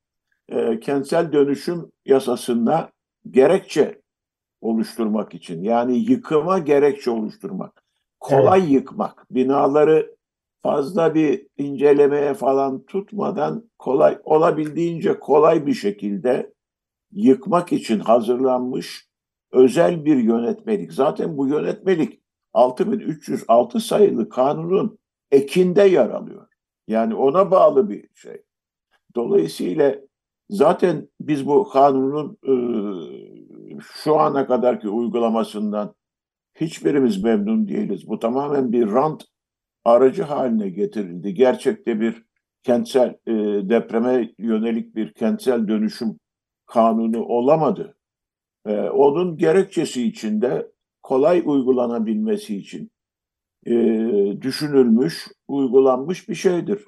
e, kentsel dönüşüm yasasında gerekçe oluşturmak için yani yıkıma gerekçe oluşturmak. Kolay yıkmak. Binaları fazla bir incelemeye falan tutmadan kolay olabildiğince kolay bir şekilde yıkmak için hazırlanmış özel bir yönetmelik. Zaten bu yönetmelik 6306 sayılı kanunun ekinde yer alıyor. Yani ona bağlı bir şey. Dolayısıyla zaten biz bu kanunun e, şu ana kadarki uygulamasından hiçbirimiz memnun değiliz. Bu tamamen bir rant aracı haline getirildi. Gerçekte bir kentsel e, depreme yönelik bir kentsel dönüşüm kanunu olamadı. E, onun gerekçesi içinde kolay uygulanabilmesi için e, düşünülmüş, uygulanmış bir şeydir.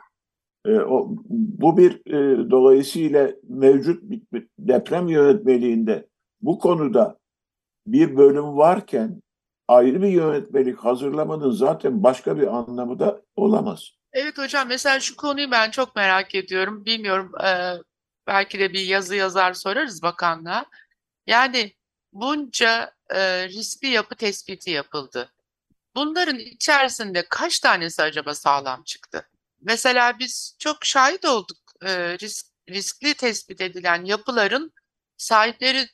E, o, bu bir e, dolayısıyla mevcut bir- deprem yönetmeliğinde bu konuda bir bölüm varken ayrı bir yönetmelik hazırlamanın zaten başka bir anlamı da olamaz. Evet hocam mesela şu konuyu ben çok merak ediyorum. Bilmiyorum eee, belki de bir yazı yazar sorarız bakanlığa. Yani bunca eee, riskli yapı tespiti yapıldı. Bunların içerisinde kaç tanesi acaba sağlam çıktı? Mesela biz çok şahit olduk eee, risk, riskli tespit edilen yapıların sahipleri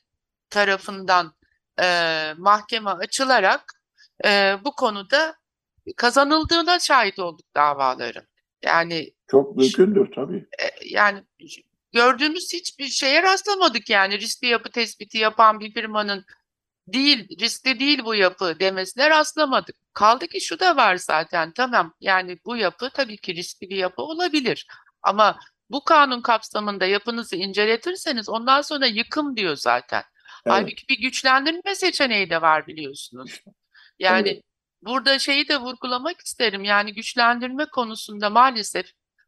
tarafından eee, mahkeme açılarak eee, bu konuda kazanıldığına şahit olduk davaların. Yani Çok mümkündür tabii. e, yani gördüğümüz hiçbir şeye rastlamadık yani riskli yapı tespiti yapan bir firmanın değil riskli değil bu yapı demesine rastlamadık. Kaldı ki şu da var zaten tamam yani bu yapı tabii ki riskli bir yapı olabilir ama bu kanun kapsamında yapınızı inceletirseniz ondan sonra yıkım diyor zaten. Evet. Halbuki bir güçlendirme seçeneği de var biliyorsunuz. Yani Evet. burada şeyi de vurgulamak isterim. Yani güçlendirme konusunda maalesef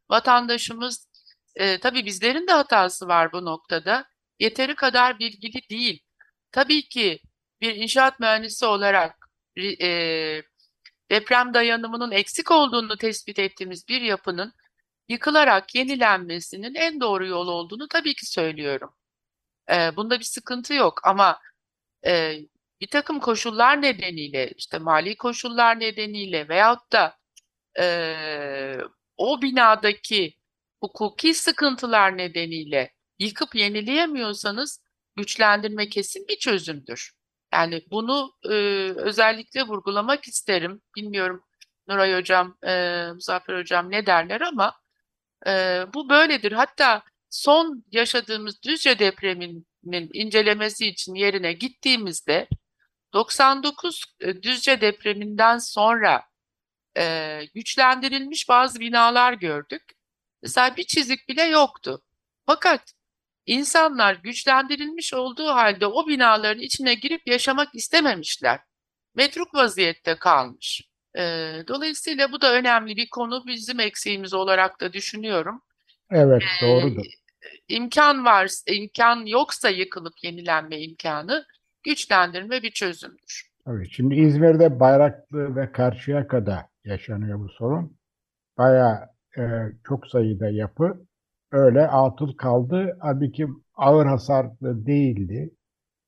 vatandaşımız e, tabii bizlerin de hatası var bu noktada. Yeteri kadar bilgili değil. Tabii ki bir inşaat mühendisi olarak e, deprem dayanımının eksik olduğunu tespit ettiğimiz bir yapının yıkılarak yenilenmesinin en doğru yol olduğunu tabii ki söylüyorum. E, bunda bir sıkıntı yok ama e, bir takım koşullar nedeniyle işte mali koşullar nedeniyle veyahut da e, o binadaki hukuki sıkıntılar nedeniyle yıkıp yenileyemiyorsanız güçlendirme kesin bir çözümdür. Yani bunu e, özellikle vurgulamak isterim. Bilmiyorum Nuray Hocam, e, Muzaffer Hocam ne derler ama Ee, bu böyledir. Hatta son yaşadığımız Düzce depreminin incelemesi için yerine gittiğimizde 99 e, Düzce depreminden sonra e, güçlendirilmiş bazı binalar gördük. Mesela bir çizik bile yoktu. Fakat insanlar güçlendirilmiş olduğu halde o binaların içine girip yaşamak istememişler. Metruk vaziyette kalmış. E, dolayısıyla bu da önemli bir konu bizim eksiğimiz olarak da düşünüyorum. Evet, Ee, doğrudur. İmkan var, imkan yoksa yıkılıp yenilenme imkanı güçlendirme bir çözümdür. Tabii. Şimdi İzmir'de Bayraklı ve Karşıyaka'da yaşanıyor bu sorun. Bayağı e, çok sayıda yapı öyle atıl kaldı. Halbuki ağır hasarlı değildi.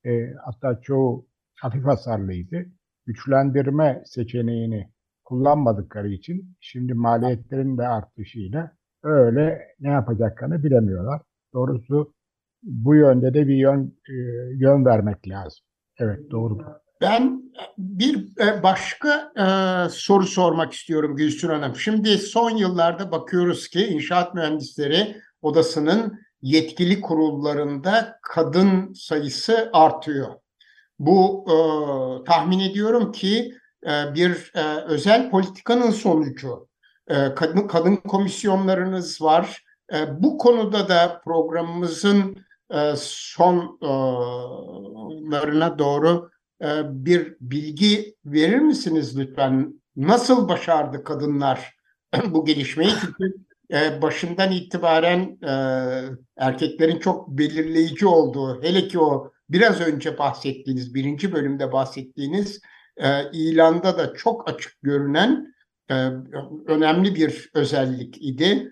E, hatta çoğu hafif hasarlıydı. Güçlendirme seçeneğini kullanmadıkları için şimdi maliyetlerin de artışıyla öyle ne yapacaklarını bilemiyorlar. Doğrusu bu yönde de bir yön e, yön vermek lazım. Evet doğru. Ben bir e, başka e, soru sormak istiyorum Gülsün Hanım. Şimdi son yıllarda bakıyoruz ki İnşaat Mühendisleri Odası'nın yetkili kurullarında kadın sayısı artıyor. Bu e, tahmin ediyorum ki e, bir e, özel politikanın sonucu. E, kadın kadın komisyonlarınız var. E, bu konuda da programımızın e, sonlarına doğru e, bir bilgi verir misiniz lütfen? Nasıl başardı kadınlar bu gelişmeyi? Çünkü e, başından itibaren e, erkeklerin çok belirleyici olduğu, hele ki o biraz önce bahsettiğiniz, birinci bölümde bahsettiğiniz ilanda da çok açık görünen önemli bir özellik idi.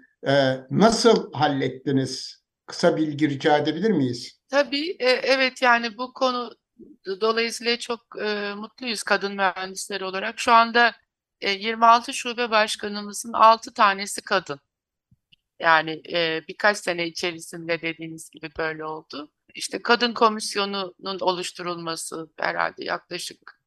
Nasıl hallettiniz? Kısa bilgi rica edebilir miyiz? Tabii, evet yani bu konu Dolayısıyla çok e, mutluyuz kadın mühendisleri olarak. Şu anda e, 26 şube başkanımızın 6 tanesi kadın. Yani e, birkaç sene içerisinde dediğiniz gibi böyle oldu. İşte kadın komisyonunun oluşturulması herhalde yaklaşık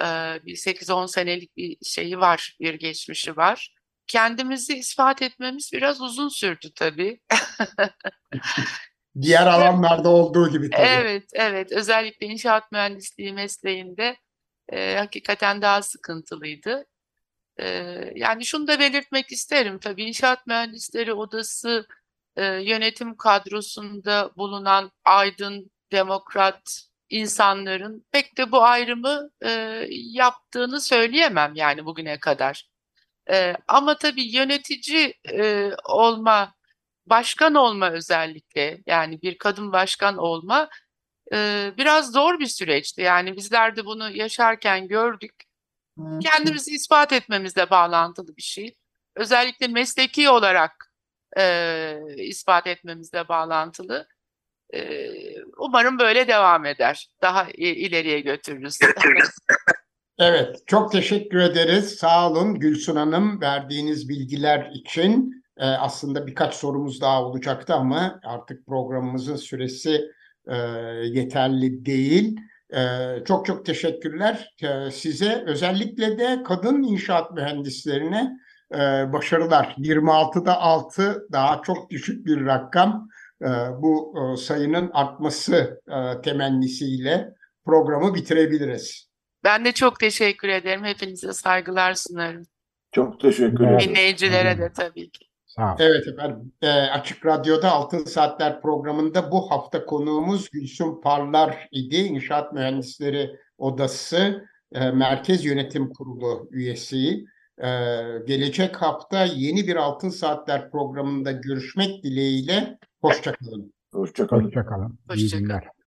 e, bir 8-10 senelik bir şeyi var, bir geçmişi var. Kendimizi ispat etmemiz biraz uzun sürdü tabii. Diğer alanlarda olduğu gibi tabii. Evet, evet. Özellikle inşaat mühendisliği mesleğinde e, hakikaten daha sıkıntılıydı. E, yani şunu da belirtmek isterim tabii inşaat mühendisleri odası e, yönetim kadrosunda bulunan aydın, demokrat insanların pek de bu ayrımı e, yaptığını söyleyemem yani bugüne kadar. E, ama tabii yönetici e, olma başkan olma özellikle yani bir kadın başkan olma e, biraz zor bir süreçti. Yani bizler de bunu yaşarken gördük. Kendimizi ispat etmemizle bağlantılı bir şey. Özellikle mesleki olarak e, ispat etmemizle bağlantılı. E, umarım böyle devam eder. Daha ileriye götürürüz. evet, çok teşekkür ederiz. Sağ olun Gülsün Hanım verdiğiniz bilgiler için. E, aslında birkaç sorumuz daha olacaktı ama artık programımızın süresi e, yeterli değil. E, çok çok teşekkürler e, size. Özellikle de kadın inşaat mühendislerine e, başarılar. 26'da 6 daha çok düşük bir rakam. E, bu e, sayının artması e, temennisiyle programı bitirebiliriz. Ben de çok teşekkür ederim. Hepinize saygılar sunarım. Çok teşekkür ederim. Dinleyicilere de tabii ki. Sağ Evet efendim. E, Açık Radyo'da Altın Saatler programında bu hafta konuğumuz Gülsüm Parlar idi. İnşaat Mühendisleri Odası e, Merkez Yönetim Kurulu üyesi. E, gelecek hafta yeni bir Altın Saatler programında görüşmek dileğiyle. Hoşçakalın. Hoşçakalın. Hoşçakalın. İyi Hoşça kalın. günler.